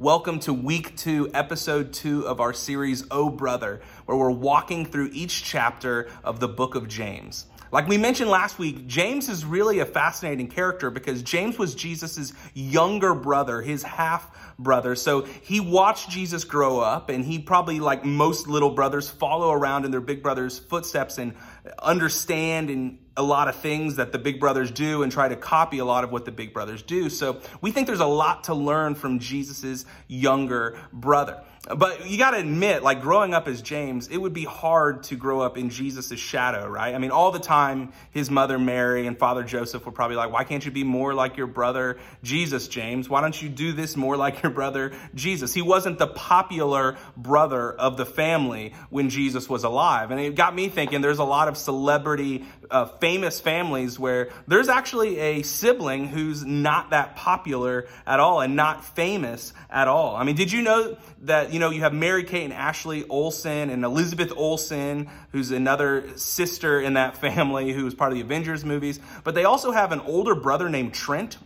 Welcome to week two, episode two of our series, Oh Brother, where we're walking through each chapter of the book of James. Like we mentioned last week, James is really a fascinating character because James was Jesus' younger brother, his half brother. So he watched Jesus grow up, and he probably, like most little brothers, follow around in their big brother's footsteps and understand and a lot of things that the big brothers do and try to copy a lot of what the big brothers do. So we think there's a lot to learn from Jesus's younger brother. But you got to admit, like growing up as James, it would be hard to grow up in Jesus' shadow, right? I mean, all the time, his mother Mary and father Joseph were probably like, Why can't you be more like your brother Jesus, James? Why don't you do this more like your brother Jesus? He wasn't the popular brother of the family when Jesus was alive. And it got me thinking there's a lot of celebrity, uh, famous families where there's actually a sibling who's not that popular at all and not famous at all. I mean, did you know that, you know, you have Mary Kate and Ashley Olsen and Elizabeth Olsen, who's another sister in that family who was part of the Avengers movies. But they also have an older brother named Trent.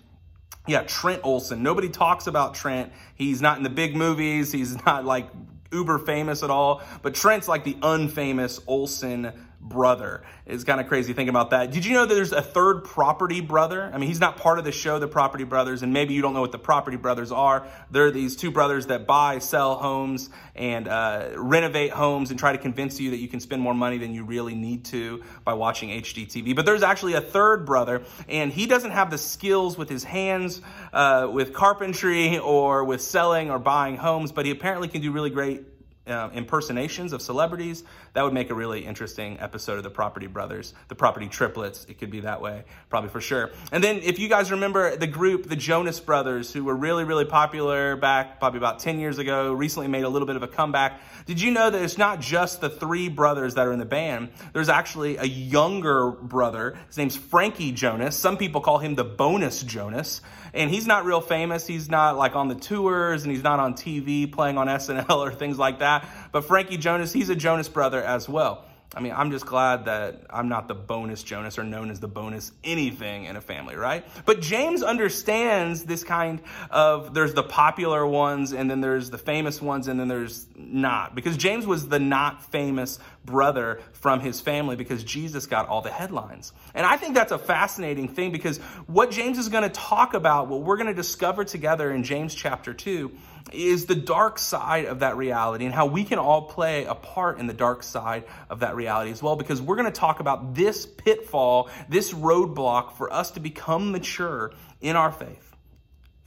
Yeah, Trent Olsen. Nobody talks about Trent. He's not in the big movies. He's not like uber famous at all. But Trent's like the unfamous Olsen brother. It's kind of crazy thinking about that. Did you know that there's a third property brother? I mean, he's not part of the show, The Property Brothers, and maybe you don't know what the Property Brothers are. They're these two brothers that buy, sell homes, and uh, renovate homes and try to convince you that you can spend more money than you really need to by watching HGTV. But there's actually a third brother, and he doesn't have the skills with his hands, uh, with carpentry, or with selling or buying homes, but he apparently can do really great uh, impersonations of celebrities, that would make a really interesting episode of the Property Brothers, the Property Triplets. It could be that way, probably for sure. And then, if you guys remember the group, the Jonas Brothers, who were really, really popular back probably about 10 years ago, recently made a little bit of a comeback. Did you know that it's not just the three brothers that are in the band? There's actually a younger brother. His name's Frankie Jonas. Some people call him the bonus Jonas. And he's not real famous. He's not like on the tours and he's not on TV playing on SNL or things like that. But Frankie Jonas, he's a Jonas brother as well. I mean, I'm just glad that I'm not the bonus Jonas or known as the bonus anything in a family, right? But James understands this kind of there's the popular ones and then there's the famous ones and then there's not. Because James was the not famous brother from his family because Jesus got all the headlines. And I think that's a fascinating thing because what James is going to talk about, what we're going to discover together in James chapter 2, is the dark side of that reality and how we can all play a part in the dark side of that reality as well. Because we're going to talk about this pitfall, this roadblock for us to become mature in our faith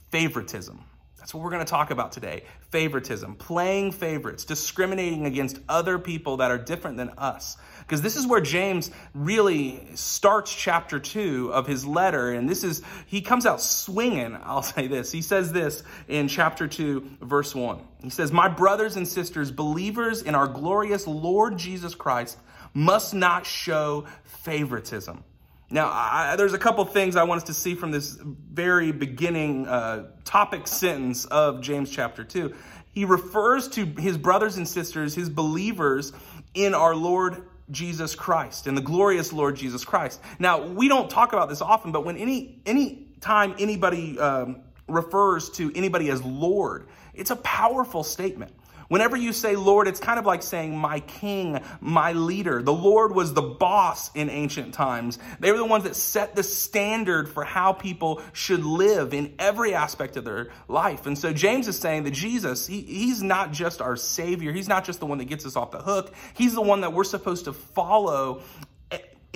favoritism. That's what we're going to talk about today. Favoritism, playing favorites, discriminating against other people that are different than us. Because this is where James really starts chapter two of his letter. And this is, he comes out swinging, I'll say this. He says this in chapter two, verse one. He says, My brothers and sisters, believers in our glorious Lord Jesus Christ, must not show favoritism. Now, I, there's a couple things I want us to see from this very beginning uh, topic sentence of James chapter 2. He refers to his brothers and sisters, his believers in our Lord Jesus Christ, and the glorious Lord Jesus Christ. Now, we don't talk about this often, but when any any time anybody um, refers to anybody as Lord, it's a powerful statement. Whenever you say Lord, it's kind of like saying my king, my leader. The Lord was the boss in ancient times. They were the ones that set the standard for how people should live in every aspect of their life. And so James is saying that Jesus, he, he's not just our Savior. He's not just the one that gets us off the hook. He's the one that we're supposed to follow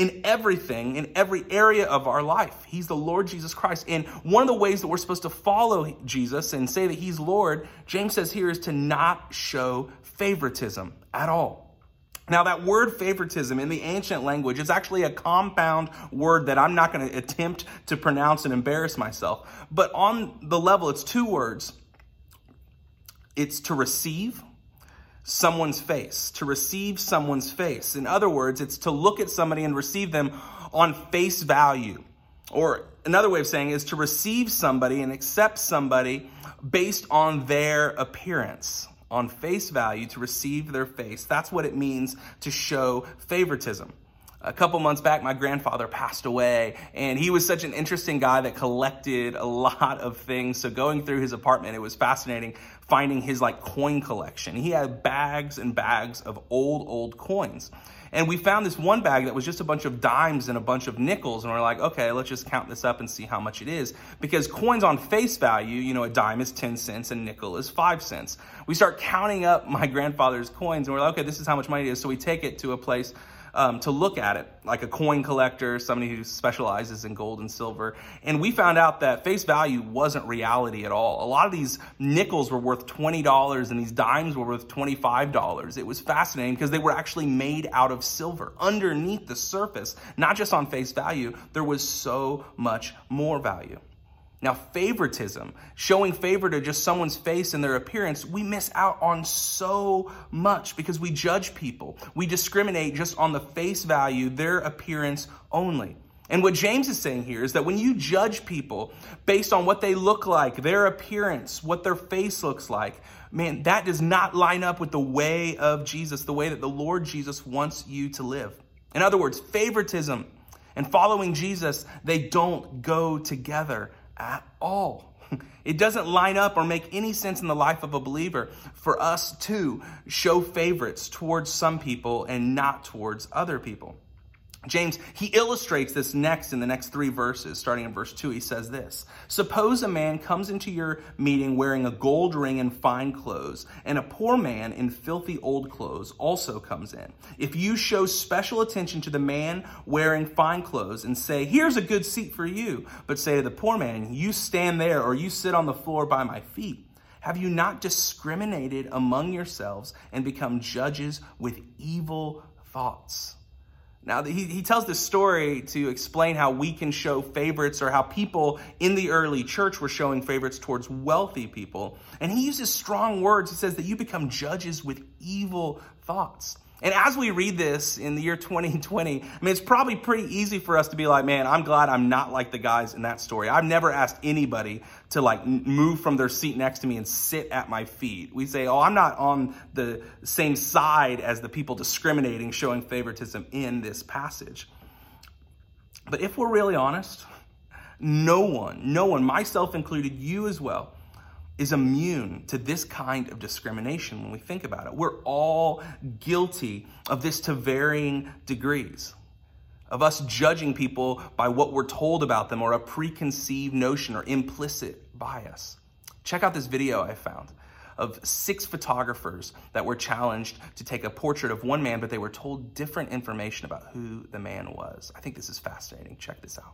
in everything, in every area of our life. He's the Lord Jesus Christ. And one of the ways that we're supposed to follow Jesus and say that He's Lord, James says here, is to not show favoritism at all. Now, that word favoritism in the ancient language is actually a compound word that I'm not going to attempt to pronounce and embarrass myself. But on the level, it's two words it's to receive someone's face, to receive someone's face. In other words, it's to look at somebody and receive them on face value. Or another way of saying is to receive somebody and accept somebody based on their appearance, on face value, to receive their face. That's what it means to show favoritism. A couple months back, my grandfather passed away, and he was such an interesting guy that collected a lot of things. So going through his apartment, it was fascinating finding his like coin collection. He had bags and bags of old, old coins. And we found this one bag that was just a bunch of dimes and a bunch of nickels. And we're like, okay, let's just count this up and see how much it is. Because coins on face value, you know, a dime is 10 cents, a nickel is 5 cents. We start counting up my grandfather's coins and we're like, okay, this is how much money it is. So we take it to a place um, to look at it, like a coin collector, somebody who specializes in gold and silver. And we found out that face value wasn't reality at all. A lot of these nickels were worth $20 and these dimes were worth $25. It was fascinating because they were actually made out of silver. Underneath the surface, not just on face value, there was so much more value. Now, favoritism, showing favor to just someone's face and their appearance, we miss out on so much because we judge people. We discriminate just on the face value, their appearance only. And what James is saying here is that when you judge people based on what they look like, their appearance, what their face looks like, man, that does not line up with the way of Jesus, the way that the Lord Jesus wants you to live. In other words, favoritism and following Jesus, they don't go together at all. It doesn't line up or make any sense in the life of a believer for us to show favorites towards some people and not towards other people. James, he illustrates this next in the next three verses. Starting in verse 2, he says this Suppose a man comes into your meeting wearing a gold ring and fine clothes, and a poor man in filthy old clothes also comes in. If you show special attention to the man wearing fine clothes and say, Here's a good seat for you, but say to the poor man, You stand there or you sit on the floor by my feet. Have you not discriminated among yourselves and become judges with evil thoughts? Now, he, he tells this story to explain how we can show favorites or how people in the early church were showing favorites towards wealthy people. And he uses strong words. He says that you become judges with evil thoughts. And as we read this in the year 2020, I mean, it's probably pretty easy for us to be like, man, I'm glad I'm not like the guys in that story. I've never asked anybody to like move from their seat next to me and sit at my feet. We say, oh, I'm not on the same side as the people discriminating, showing favoritism in this passage. But if we're really honest, no one, no one, myself included, you as well, is immune to this kind of discrimination when we think about it. We're all guilty of this to varying degrees, of us judging people by what we're told about them or a preconceived notion or implicit bias. Check out this video I found of six photographers that were challenged to take a portrait of one man, but they were told different information about who the man was. I think this is fascinating. Check this out.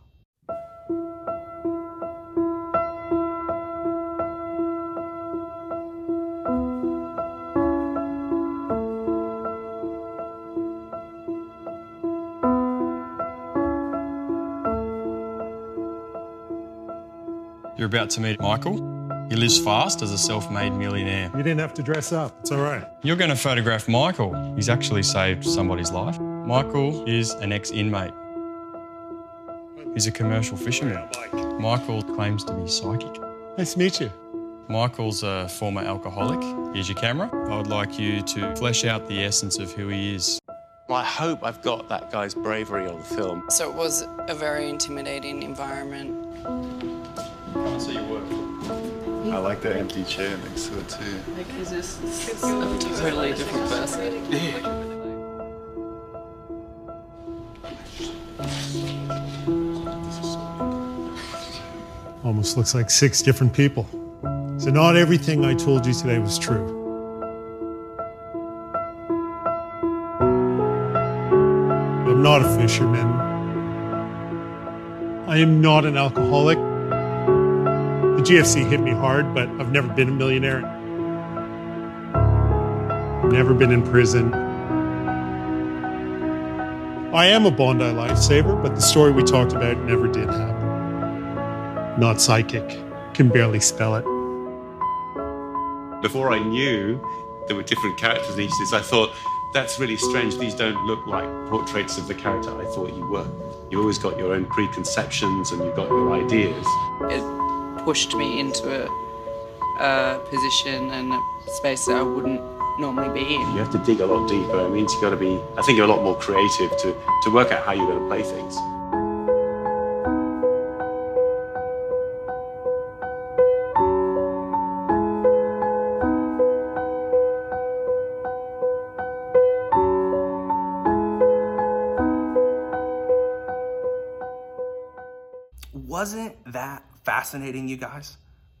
About to meet Michael. He lives fast as a self made millionaire. You didn't have to dress up. It's all right. You're going to photograph Michael. He's actually saved somebody's life. Michael is an ex inmate. He's a commercial fisherman. Michael claims to be psychic. Nice to meet you. Michael's a former alcoholic. Here's your camera. I would like you to flesh out the essence of who he is. I hope I've got that guy's bravery on the film. So it was a very intimidating environment. I like that empty chair next to it too. Like he's just a totally different person. Almost looks like six different people. So, not everything I told you today was true. I'm not a fisherman. I am not an alcoholic. The GFC hit me hard, but I've never been a millionaire. Never been in prison. I am a Bondi lifesaver, but the story we talked about never did happen. Not psychic. Can barely spell it. Before I knew there were different characters in each of these, I thought, that's really strange. These don't look like portraits of the character I thought you were. You always got your own preconceptions and you've got your ideas. It pushed me into a, a position and a space that I wouldn't normally be in. You have to dig a lot deeper. It means you've got to be, I think, you're a lot more creative to, to work out how you're going to play things. Fascinating, you guys?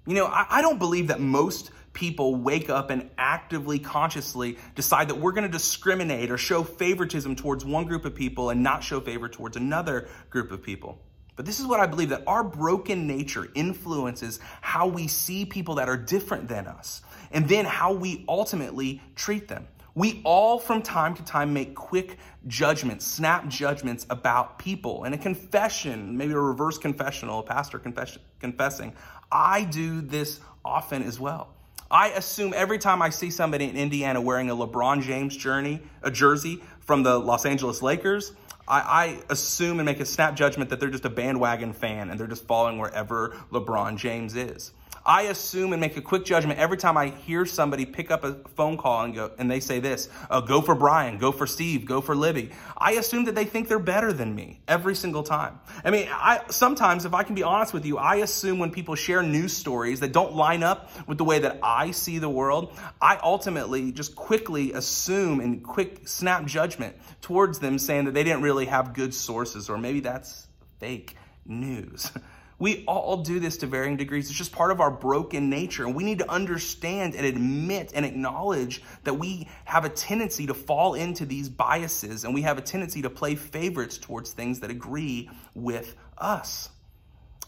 You know, I, I, don't believe that most people wake up and actively, consciously decide that we're going to discriminate or show favoritism towards one group of people and not show favor towards another group of people. But this is what I believe that our broken nature influences how we see people that are different than us and then how we ultimately treat them. We all, from time to time, make quick judgments, snap judgments about people. And a confession, maybe a reverse confessional, a pastor confess- confessing, I do this often as well. I assume every time I see somebody in Indiana wearing a LeBron James journey, a jersey from the Los Angeles Lakers, I, I, assume and make a snap judgment that they're just a bandwagon fan and they're just following wherever LeBron James is. I assume and make a quick judgment every time I hear somebody pick up a phone call and go and they say this, uh, go for Brian, go for Steve, go for Libby. I assume that they think they're better than me every single time. I mean, I sometimes if I can be honest with you, I assume when people share news stories that don't line up with the way that I see the world, I ultimately just quickly assume and quick snap judgment towards them saying that they didn't really have good sources or maybe that's fake news. We all do this to varying degrees. It's just part of our broken nature. And we need to understand and admit and acknowledge that we have a tendency to fall into these biases and we have a tendency to play favorites towards things that agree with us.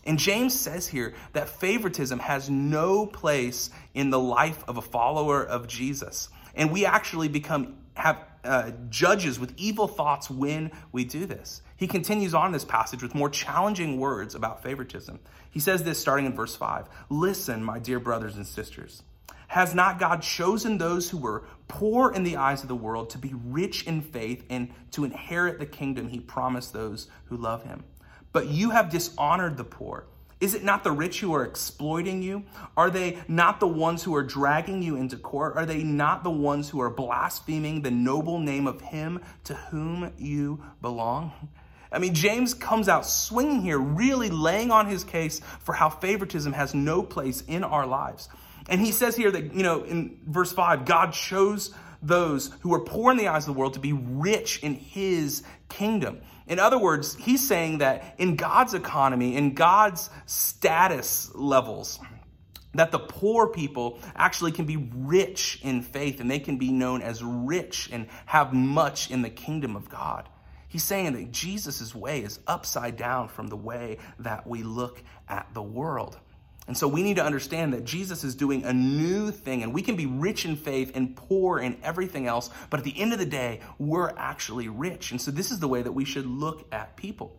And James says here that favoritism has no place in the life of a follower of Jesus. And we actually become have uh, judges with evil thoughts when we do this. He continues on this passage with more challenging words about favoritism. He says this starting in verse 5 Listen, my dear brothers and sisters. Has not God chosen those who were poor in the eyes of the world to be rich in faith and to inherit the kingdom he promised those who love him? But you have dishonored the poor. Is it not the rich who are exploiting you? Are they not the ones who are dragging you into court? Are they not the ones who are blaspheming the noble name of him to whom you belong? I mean, James comes out swinging here, really laying on his case for how favoritism has no place in our lives. And he says here that, you know, in verse 5, God chose those who are poor in the eyes of the world to be rich in his kingdom. In other words, he's saying that in God's economy, in God's status levels, that the poor people actually can be rich in faith and they can be known as rich and have much in the kingdom of God. He's saying that Jesus' way is upside down from the way that we look at the world. And so we need to understand that Jesus is doing a new thing, and we can be rich in faith and poor in everything else, but at the end of the day, we're actually rich. And so this is the way that we should look at people.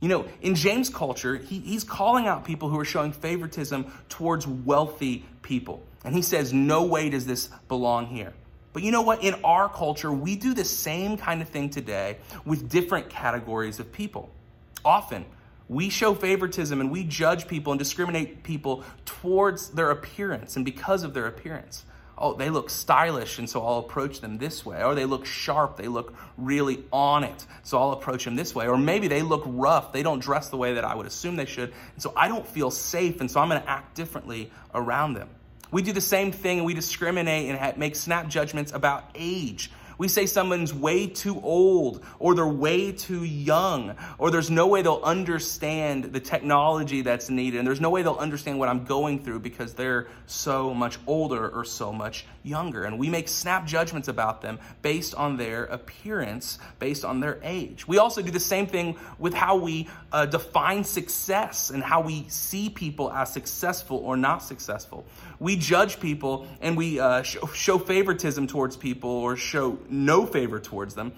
You know, in James' culture, he, he's calling out people who are showing favoritism towards wealthy people. And he says, No way does this belong here. But you know what? In our culture, we do the same kind of thing today with different categories of people. Often, we show favoritism and we judge people and discriminate people towards their appearance and because of their appearance. Oh, they look stylish, and so I'll approach them this way. Or they look sharp, they look really on it, so I'll approach them this way. Or maybe they look rough, they don't dress the way that I would assume they should, and so I don't feel safe, and so I'm gonna act differently around them. We do the same thing and we discriminate and make snap judgments about age. We say someone's way too old or they're way too young or there's no way they'll understand the technology that's needed and there's no way they'll understand what I'm going through because they're so much older or so much younger. And we make snap judgments about them based on their appearance, based on their age. We also do the same thing with how we uh, define success and how we see people as successful or not successful. We judge people and we uh, show, show favoritism towards people or show no favor towards them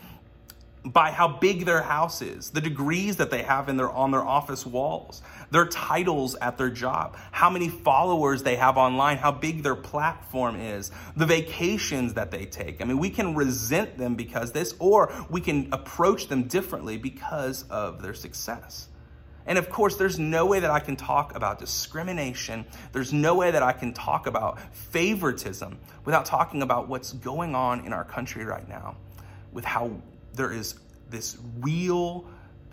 by how big their house is, the degrees that they have in their on their office walls, their titles at their job, how many followers they have online, how big their platform is, the vacations that they take. I mean, we can resent them because this or we can approach them differently because of their success. And of course, there's no way that I can talk about discrimination. There's no way that I can talk about favoritism without talking about what's going on in our country right now with how there is this real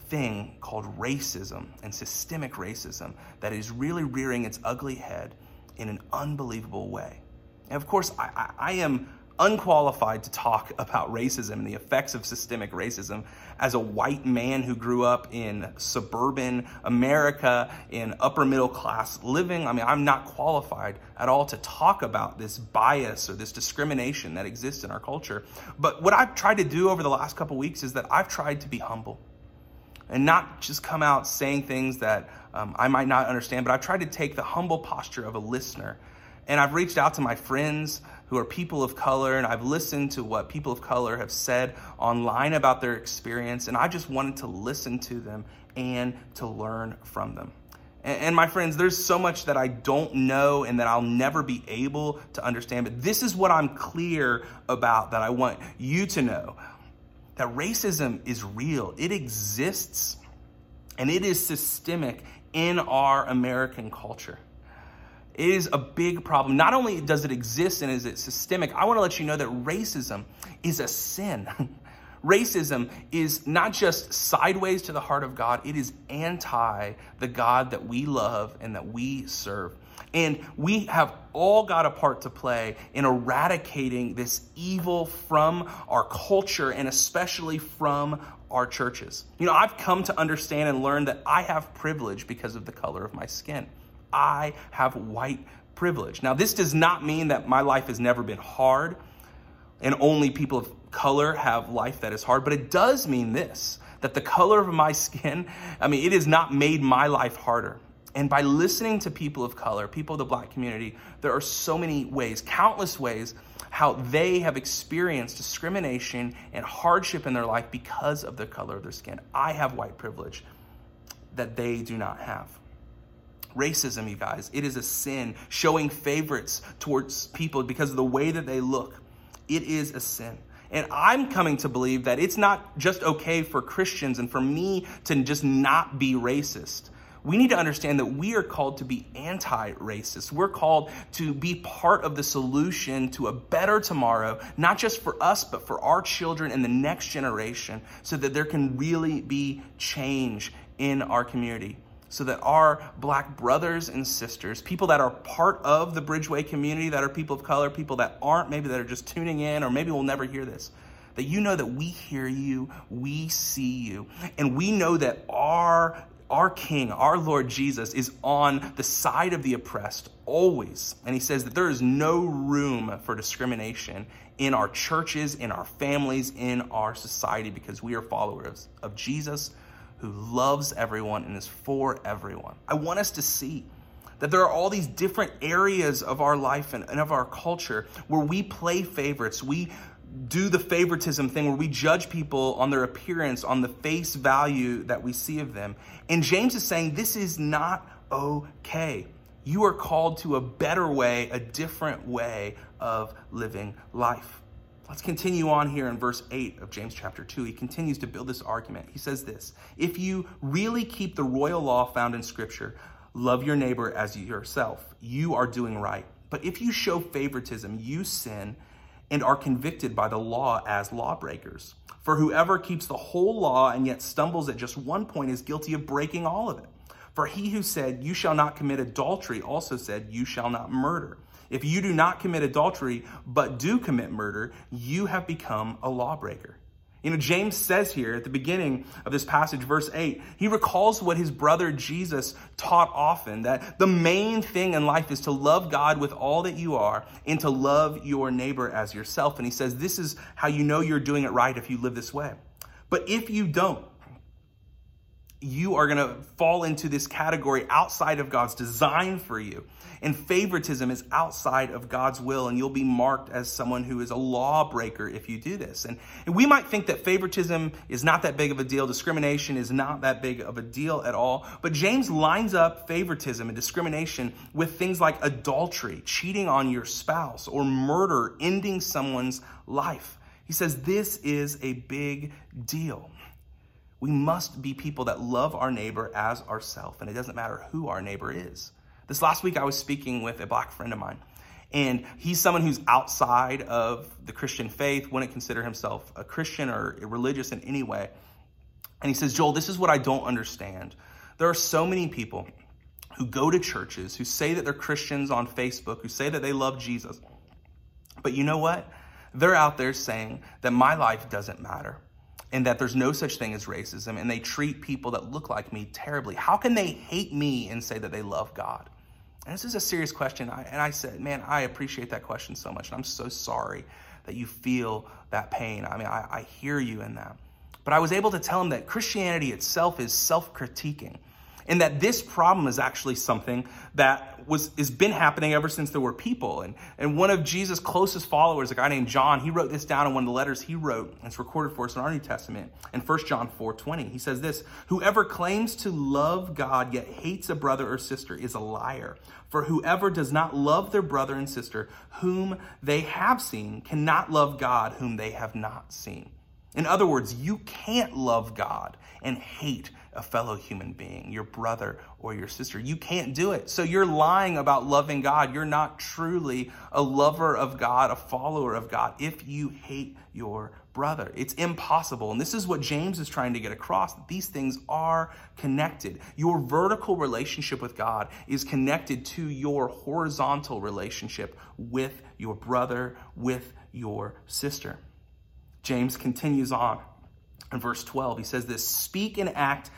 thing called racism and systemic racism that is really rearing its ugly head in an unbelievable way. And of course, I, I, I am unqualified to talk about racism and the effects of systemic racism as a white man who grew up in suburban America in upper middle class living. I mean, I'm not qualified at all to talk about this bias or this discrimination that exists in our culture. But what I've tried to do over the last couple weeks is that I've tried to be humble and not just come out saying things that um, I might not understand, but I've tried to take the humble posture of a listener. And I've reached out to my friends who are people of color, and I've listened to what people of color have said online about their experience, and I just wanted to listen to them and to learn from them. And, and my friends, there's so much that I don't know and that I'll never be able to understand, but this is what I'm clear about that I want you to know that racism is real, it exists, and it is systemic in our American culture. It is a big problem. Not only does it exist and is it systemic, I want to let you know that racism is a sin. racism is not just sideways to the heart of God, it is anti the God that we love and that we serve. And we have all got a part to play in eradicating this evil from our culture and especially from our churches. You know, I've come to understand and learn that I have privilege because of the color of my skin. I have white privilege. Now, this does not mean that my life has never been hard and only people of color have life that is hard, but it does mean this that the color of my skin, I mean, it has not made my life harder. And by listening to people of color, people of the black community, there are so many ways, countless ways, how they have experienced discrimination and hardship in their life because of the color of their skin. I have white privilege that they do not have. Racism, you guys, it is a sin. Showing favorites towards people because of the way that they look, it is a sin. And I'm coming to believe that it's not just okay for Christians and for me to just not be racist we need to understand that we are called to be anti racist. We're called to be part of the solution to a better tomorrow, not just for us, but for our children and the next generation, so that there can really be change in our community. So that our black brothers and sisters, people that are part of the Bridgeway community, that are people of color, people that aren't, maybe that are just tuning in, or maybe will never hear this, that you know that we hear you, we see you, and we know that our our King, our Lord Jesus, is on the side of the oppressed always. And he says that there is no room for discrimination in our churches, in our families, in our society, because we are followers of Jesus who loves everyone and is for everyone. I want us to see that there are all these different areas of our life and, and of our culture where we play favorites. We do the favoritism thing where we judge people on their appearance, on the face value that we see of them. And James is saying this is not okay. You are called to a better way, a different way of living life. Let's continue on here in verse 8 of James chapter 2. He continues to build this argument. He says this If you really keep the royal law found in Scripture, love your neighbor as yourself, you are doing right. But if you show favoritism, you sin and are convicted by the law as lawbreakers. For whoever keeps the whole law and yet stumbles at just one point is guilty of breaking all of it. For he who said, You shall not commit adultery, also said, You shall not murder. If you do not commit adultery, but do commit murder, you have become a lawbreaker. You know, James says here at the beginning of this passage, verse 8, he recalls what his brother Jesus taught often that the main thing in life is to love God with all that you are and to love your neighbor as yourself. And he says, This is how you know you're doing it right if you live this way. But if you don't, you are going to fall into this category outside of God's design for you. And favoritism is outside of God's will, and you'll be marked as someone who is a lawbreaker if you do this. And, we might think that favoritism is not that big of a deal, discrimination is not that big of a deal at all. But James lines up favoritism and discrimination with things like adultery, cheating on your spouse, or murder, ending someone's life. He says this is a big deal. We must be people that love our neighbor as ourself, and it doesn't matter who our neighbor is. This last week, I was speaking with a black friend of mine, and he's someone who's outside of the Christian faith, wouldn't consider himself a Christian or religious in any way. And he says, Joel, this is what I don't understand. There are so many people who go to churches, who say that they're Christians on Facebook, who say that they love Jesus. But you know what? They're out there saying that my life doesn't matter and that there's no such thing as racism, and they treat people that look like me terribly. How can they hate me and say that they love God? And this is a serious question. I, and I said, man, I appreciate that question so much. And I'm so sorry that you feel that pain. I mean, I, I hear you in that. But I was able to tell him that Christianity itself is self critiquing and that this problem is actually something that was has been happening ever since there were people. And, and one of Jesus' closest followers, a guy named John, he wrote this down in one of the letters he wrote. It's recorded for us in our New Testament in 1 John 4 20. He says this Whoever claims to love God yet hates a brother or sister is a liar. For whoever does not love their brother and sister whom they have seen cannot love God whom they have not seen. In other words, you can't love God and hate a fellow human being, your brother or your sister. You can't do it. So you're lying about loving God. You're not truly a lover of God, a follower of God, if you hate your brother. It's impossible. And this is what James is trying to get across. These things are connected. Your vertical relationship with God is connected to your horizontal relationship with your brother, with your sister. James continues on in verse 12. He says this Speak and act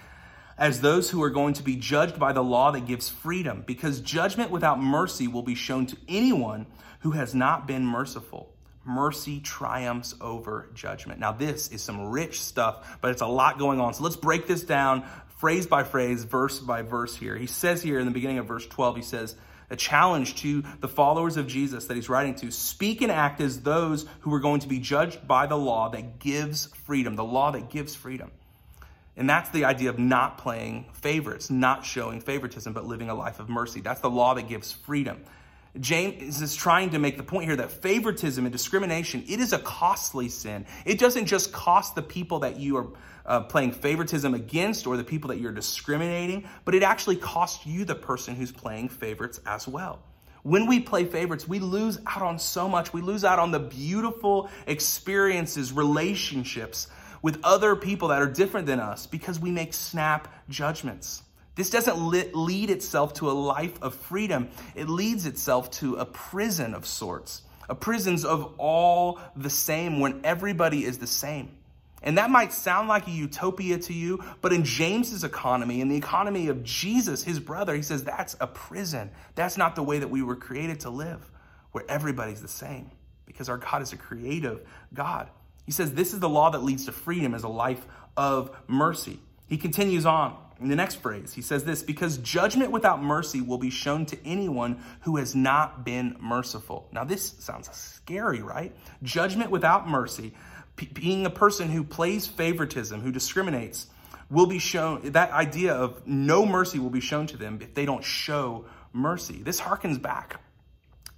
as those who are going to be judged by the law that gives freedom, because judgment without mercy will be shown to anyone who has not been merciful. Mercy triumphs over judgment. Now, this is some rich stuff, but it's a lot going on. So let's break this down phrase by phrase, verse by verse here. He says here in the beginning of verse 12, he says, a challenge to the followers of Jesus that he's writing to speak and act as those who are going to be judged by the law that gives freedom, the law that gives freedom. And that's the idea of not playing favorites, not showing favoritism, but living a life of mercy. That's the law that gives freedom. James is trying to make the point here that favoritism and discrimination, it is a costly sin. It doesn't just cost the people that you are uh, playing favoritism against or the people that you're discriminating, but it actually costs you, the person who's playing favorites as well. When we play favorites, we lose out on so much. We lose out on the beautiful experiences, relationships with other people that are different than us because we make snap judgments. This doesn't lead itself to a life of freedom. It leads itself to a prison of sorts, a prisons of all the same when everybody is the same. And that might sound like a utopia to you, but in James's economy, in the economy of Jesus, his brother, he says that's a prison. That's not the way that we were created to live, where everybody's the same, because our God is a creative God. He says this is the law that leads to freedom as a life of mercy. He continues on in the next phrase. He says this because judgment without mercy will be shown to anyone who has not been merciful. Now, this sounds scary, right? Judgment without mercy, p- being a person who plays favoritism, who discriminates, will be shown, that idea of no mercy will be shown to them if they don't show mercy. This harkens back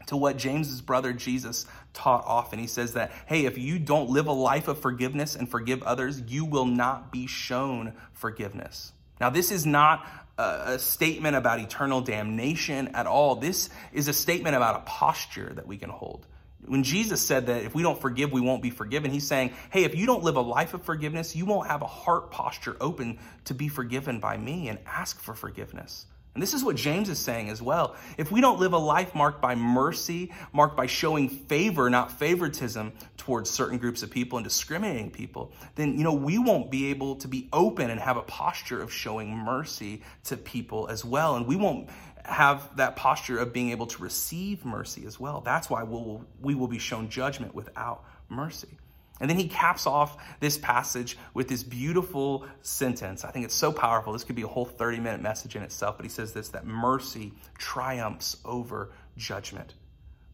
to what James's brother Jesus taught often. He says that, hey, if you don't live a life of forgiveness and forgive others, you will not be shown forgiveness. Now, this is not a statement about eternal damnation at all. This is a statement about a posture that we can hold. When Jesus said that if we don't forgive, we won't be forgiven, he's saying, hey, if you don't live a life of forgiveness, you won't have a heart posture open to be forgiven by me and ask for forgiveness. And this is what James is saying as well. If we don't live a life marked by mercy, marked by showing favor, not favoritism towards certain groups of people and discriminating people, then you know we won't be able to be open and have a posture of showing mercy to people as well. And we won't have that posture of being able to receive mercy as well. That's why we'll, we will be shown judgment without mercy. And then he caps off this passage with this beautiful sentence. I think it's so powerful. This could be a whole 30 minute message in itself, but he says this that mercy triumphs over judgment.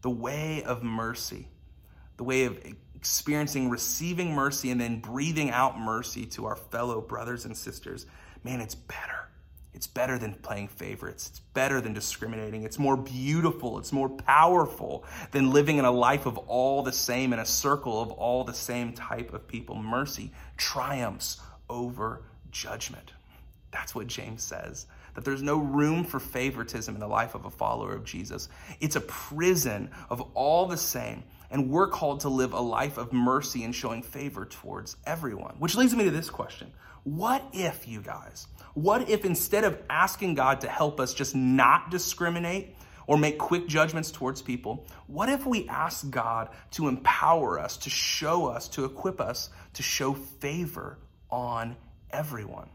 The way of mercy, the way of experiencing, receiving mercy, and then breathing out mercy to our fellow brothers and sisters, man, it's better. It's better than playing favorites. It's better than discriminating. It's more beautiful. It's more powerful than living in a life of all the same, in a circle of all the same type of people. Mercy triumphs over judgment. That's what James says. That there's no room for favoritism in the life of a follower of Jesus. It's a prison of all the same. And we're called to live a life of mercy and showing favor towards everyone. Which leads me to this question What if, you guys, what if instead of asking God to help us just not discriminate or make quick judgments towards people, what if we ask God to empower us, to show us, to equip us to show favor on everyone?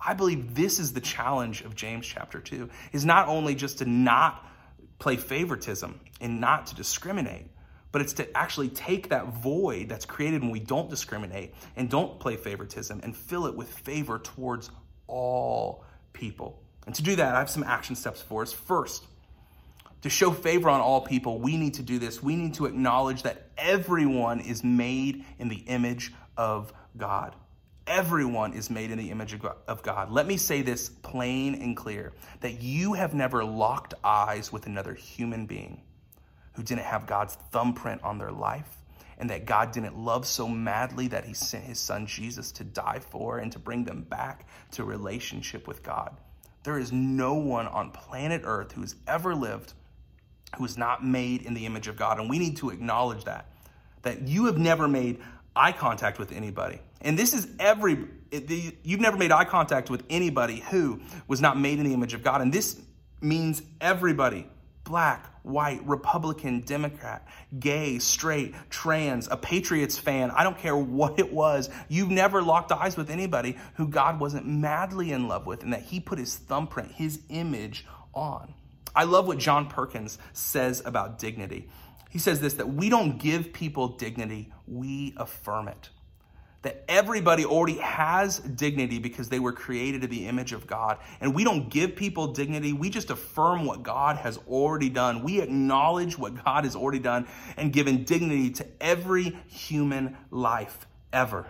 I believe this is the challenge of James chapter 2 is not only just to not play favoritism and not to discriminate, but it's to actually take that void that's created when we don't discriminate and don't play favoritism and fill it with favor towards all people. And to do that, I have some action steps for us. First, to show favor on all people, we need to do this. We need to acknowledge that everyone is made in the image of God. Everyone is made in the image of God. Let me say this plain and clear that you have never locked eyes with another human being who didn't have God's thumbprint on their life and that God didn't love so madly that he sent his son Jesus to die for and to bring them back to relationship with God. There is no one on planet Earth who has ever lived who is not made in the image of God. And we need to acknowledge that. That you have never made eye contact with anybody. And this is every, you've never made eye contact with anybody who was not made in the image of God. And this means everybody black, white, Republican, Democrat, gay, straight, trans, a Patriots fan, I don't care what it was. You've never locked eyes with anybody who God wasn't madly in love with and that He put His thumbprint, His image on. I love what John Perkins says about dignity. He says this that we don't give people dignity, we affirm it. That everybody already has dignity because they were created in the image of God. And we don't give people dignity, we just affirm what God has already done. We acknowledge what God has already done and given dignity to every human life ever.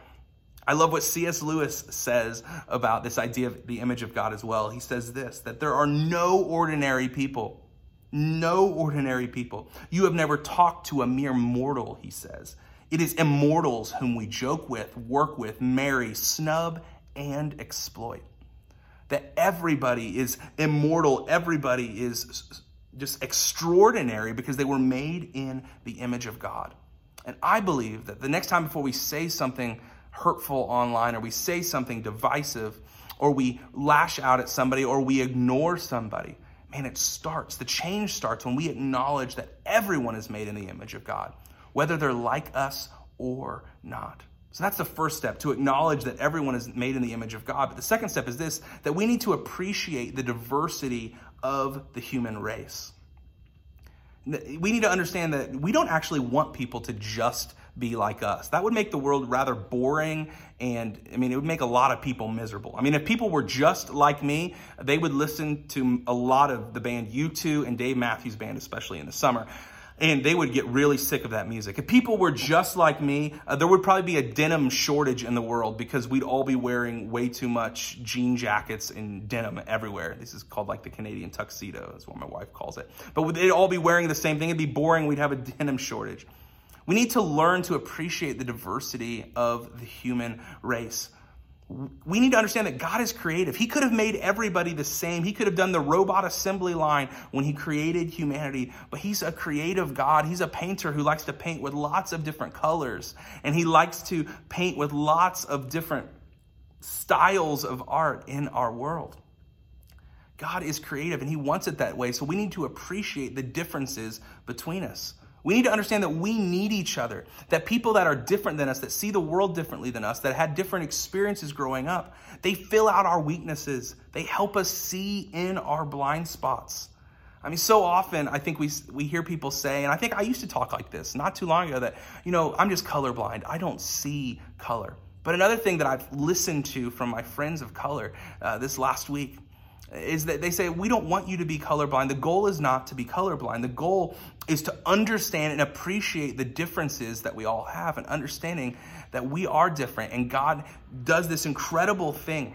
I love what C.S. Lewis says about this idea of the image of God as well. He says this that there are no ordinary people. No ordinary people. You have never talked to a mere mortal, he says. It is immortals whom we joke with, work with, marry, snub, and exploit. That everybody is immortal, everybody is just extraordinary because they were made in the image of God. And I believe that the next time before we say something hurtful online or we say something divisive or we lash out at somebody or we ignore somebody, man, it starts. The change starts when we acknowledge that everyone is made in the image of God, whether they're like us or not. So that's the first step to acknowledge that everyone is made in the image of God. But the second step is this that we need to appreciate the diversity of the human race. We need to understand that we don't actually want people to just be like us. That would make the world rather boring and I mean it would make a lot of people miserable. I mean if people were just like me, they would listen to a lot of the band U2 and Dave Matthews band especially in the summer. And they would get really sick of that music. If people were just like me, uh, there would probably be a denim shortage in the world because we'd all be wearing way too much jean jackets and denim everywhere. This is called like the Canadian tuxedo, is what my wife calls it. But they'd all be wearing the same thing. It'd be boring. We'd have a denim shortage. We need to learn to appreciate the diversity of the human race. We need to understand that God is creative. He could have made everybody the same. He could have done the robot assembly line when He created humanity, but He's a creative God. He's a painter who likes to paint with lots of different colors, and He likes to paint with lots of different styles of art in our world. God is creative and He wants it that way, so we need to appreciate the differences between us. We need to understand that we need each other, that people that are different than us, that see the world differently than us, that had different experiences growing up, they fill out our weaknesses. They help us see in our blind spots. I mean, so often I think we, we hear people say, and I think I used to talk like this not too long ago, that, you know, I'm just colorblind. I don't see color. But another thing that I've listened to from my friends of color uh, this last week is that they say, we don't want you to be colorblind. The goal is not to be colorblind. The goal is to understand and appreciate the differences that we all have and understanding that we are different. And God does this incredible thing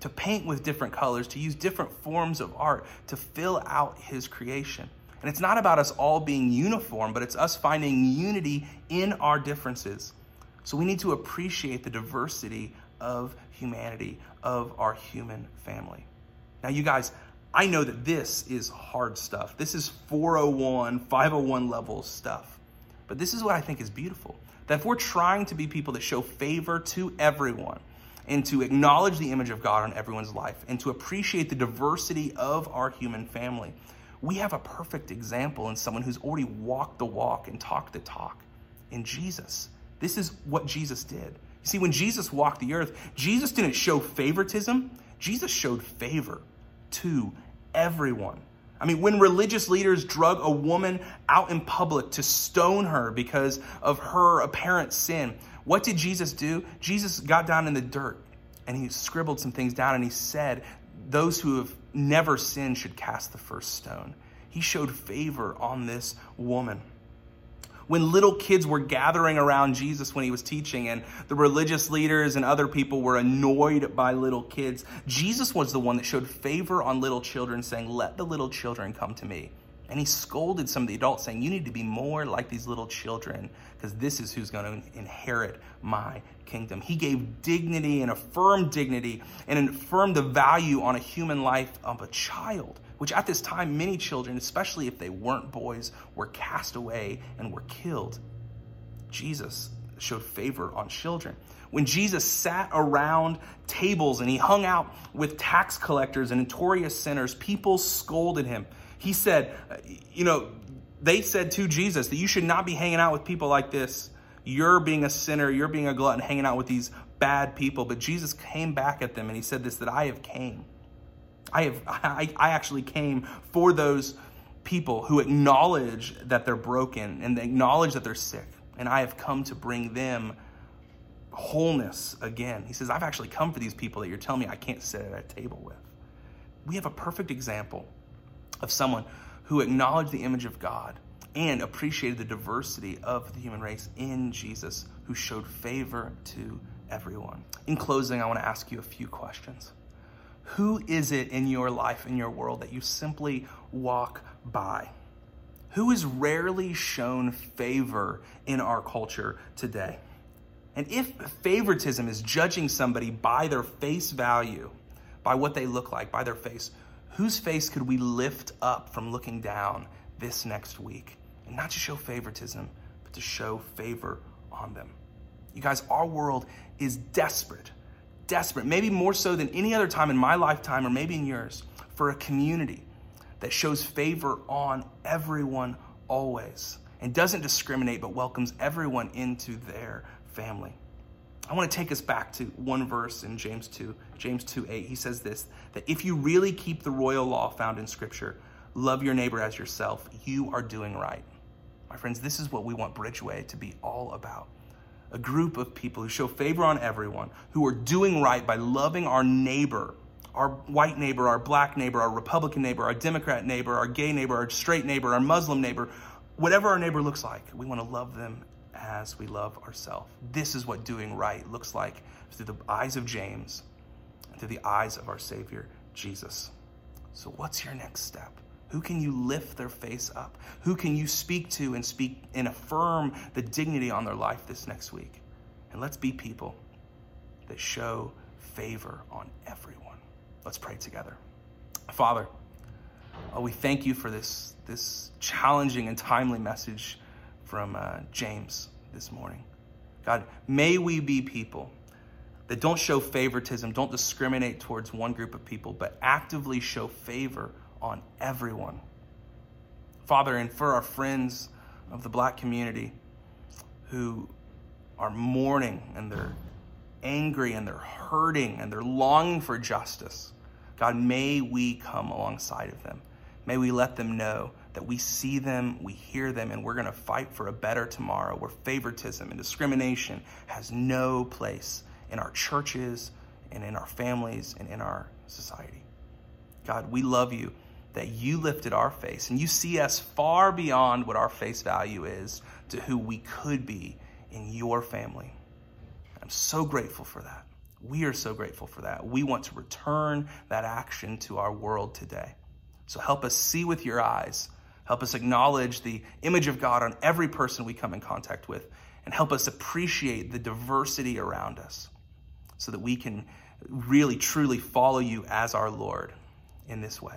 to paint with different colors, to use different forms of art to fill out His creation. And it's not about us all being uniform, but it's us finding unity in our differences. So we need to appreciate the diversity of humanity, of our human family. Now, you guys, I know that this is hard stuff. This is 401, 501 level stuff. But this is what I think is beautiful. That if we're trying to be people that show favor to everyone, and to acknowledge the image of God on everyone's life, and to appreciate the diversity of our human family, we have a perfect example in someone who's already walked the walk and talked the talk in Jesus. This is what Jesus did. You see, when Jesus walked the earth, Jesus didn't show favoritism, Jesus showed favor to everyone. I mean, when religious leaders drug a woman out in public to stone her because of her apparent sin, what did Jesus do? Jesus got down in the dirt and he scribbled some things down and he said, Those who have never sinned should cast the first stone. He showed favor on this woman when little kids were gathering around Jesus when he was teaching, and the religious leaders and other people were annoyed by little kids, Jesus was the one that showed favor on little children, saying, Let the little children come to me. And he scolded some of the adults, saying, You need to be more like these little children, because this is who's going to inherit my kingdom. He gave dignity and affirmed dignity and affirmed the value on a human life of a child which at this time many children, especially if they weren't boys, were cast away and were killed. Jesus showed favor on children. When Jesus sat around tables and he hung out with tax collectors and notorious sinners, people scolded him. He said, uh, You know, they said to Jesus that you should not be hanging out with people like this. You're being a sinner, you're being a glutton, hanging out with these bad people. But Jesus came back at them and he said this that I have came I have I, I actually came for those people who acknowledge that they're broken and they acknowledge that they're sick. And I have come to bring them wholeness again. He says, I've actually come for these people that you're telling me I can't sit at a table with. We have a perfect example of someone who acknowledged the image of God and appreciated the diversity of the human race in Jesus, who showed favor to everyone. In closing, I want to ask you a few questions. Who is it in your life, in your world, that you simply walk by? Who is rarely shown favor in our culture today? And if favoritism is judging somebody by their face value, by what they look like, by their face, whose face could we lift up from looking down this next week? And not to show favoritism, but to show favor on them. You guys, our world is desperate desperate, maybe more so than any other time in my lifetime or maybe in yours, for a community that shows favor on everyone always and doesn't discriminate but welcomes everyone into their family. I want to take us back to one verse in James 2, James 2 8. He says this that if you really keep the royal law found in Scripture, love your neighbor as yourself, you are doing right. My friends, this is what we want Bridgeway to be all about a group of people who show favor on everyone, who are doing right by loving our neighbor, our white neighbor, our black neighbor, our Republican neighbor, our Democrat neighbor, our gay neighbor, our straight neighbor, our Muslim neighbor, whatever our neighbor looks like, we want to love them as we love ourselves. This is what doing right looks like through the eyes of James, through the eyes of our Savior, Jesus. So, what's your next step? Who can you lift their face up? Who can you speak to and speak and affirm the dignity on their life this next week? And let's be people that show favor on everyone. Let's pray together. Father, oh, we thank you for this, this challenging and timely message from uh, James this morning. God, may we be people that don't show favoritism, don't discriminate towards one group of people, but actively show favor on everyone. Father, and for our friends of the black community who are mourning and they're angry and they're hurting and they're longing for justice, God, may we come alongside of them. May we let them know that we see them, we hear them, and we're going to fight for a better tomorrow where favoritism and discrimination has no place in our churches and in our families and in our society. God, we love you that you lifted our face and you see us far beyond what our face value is to who we could be in your family. I'm so grateful for that. We are so grateful for that. We want to return that action to our world today. So help us see with your eyes. Help us acknowledge the image of God on every person we come in contact with, and help us appreciate the diversity around us. so that we can really, truly follow you as our Lord in this way.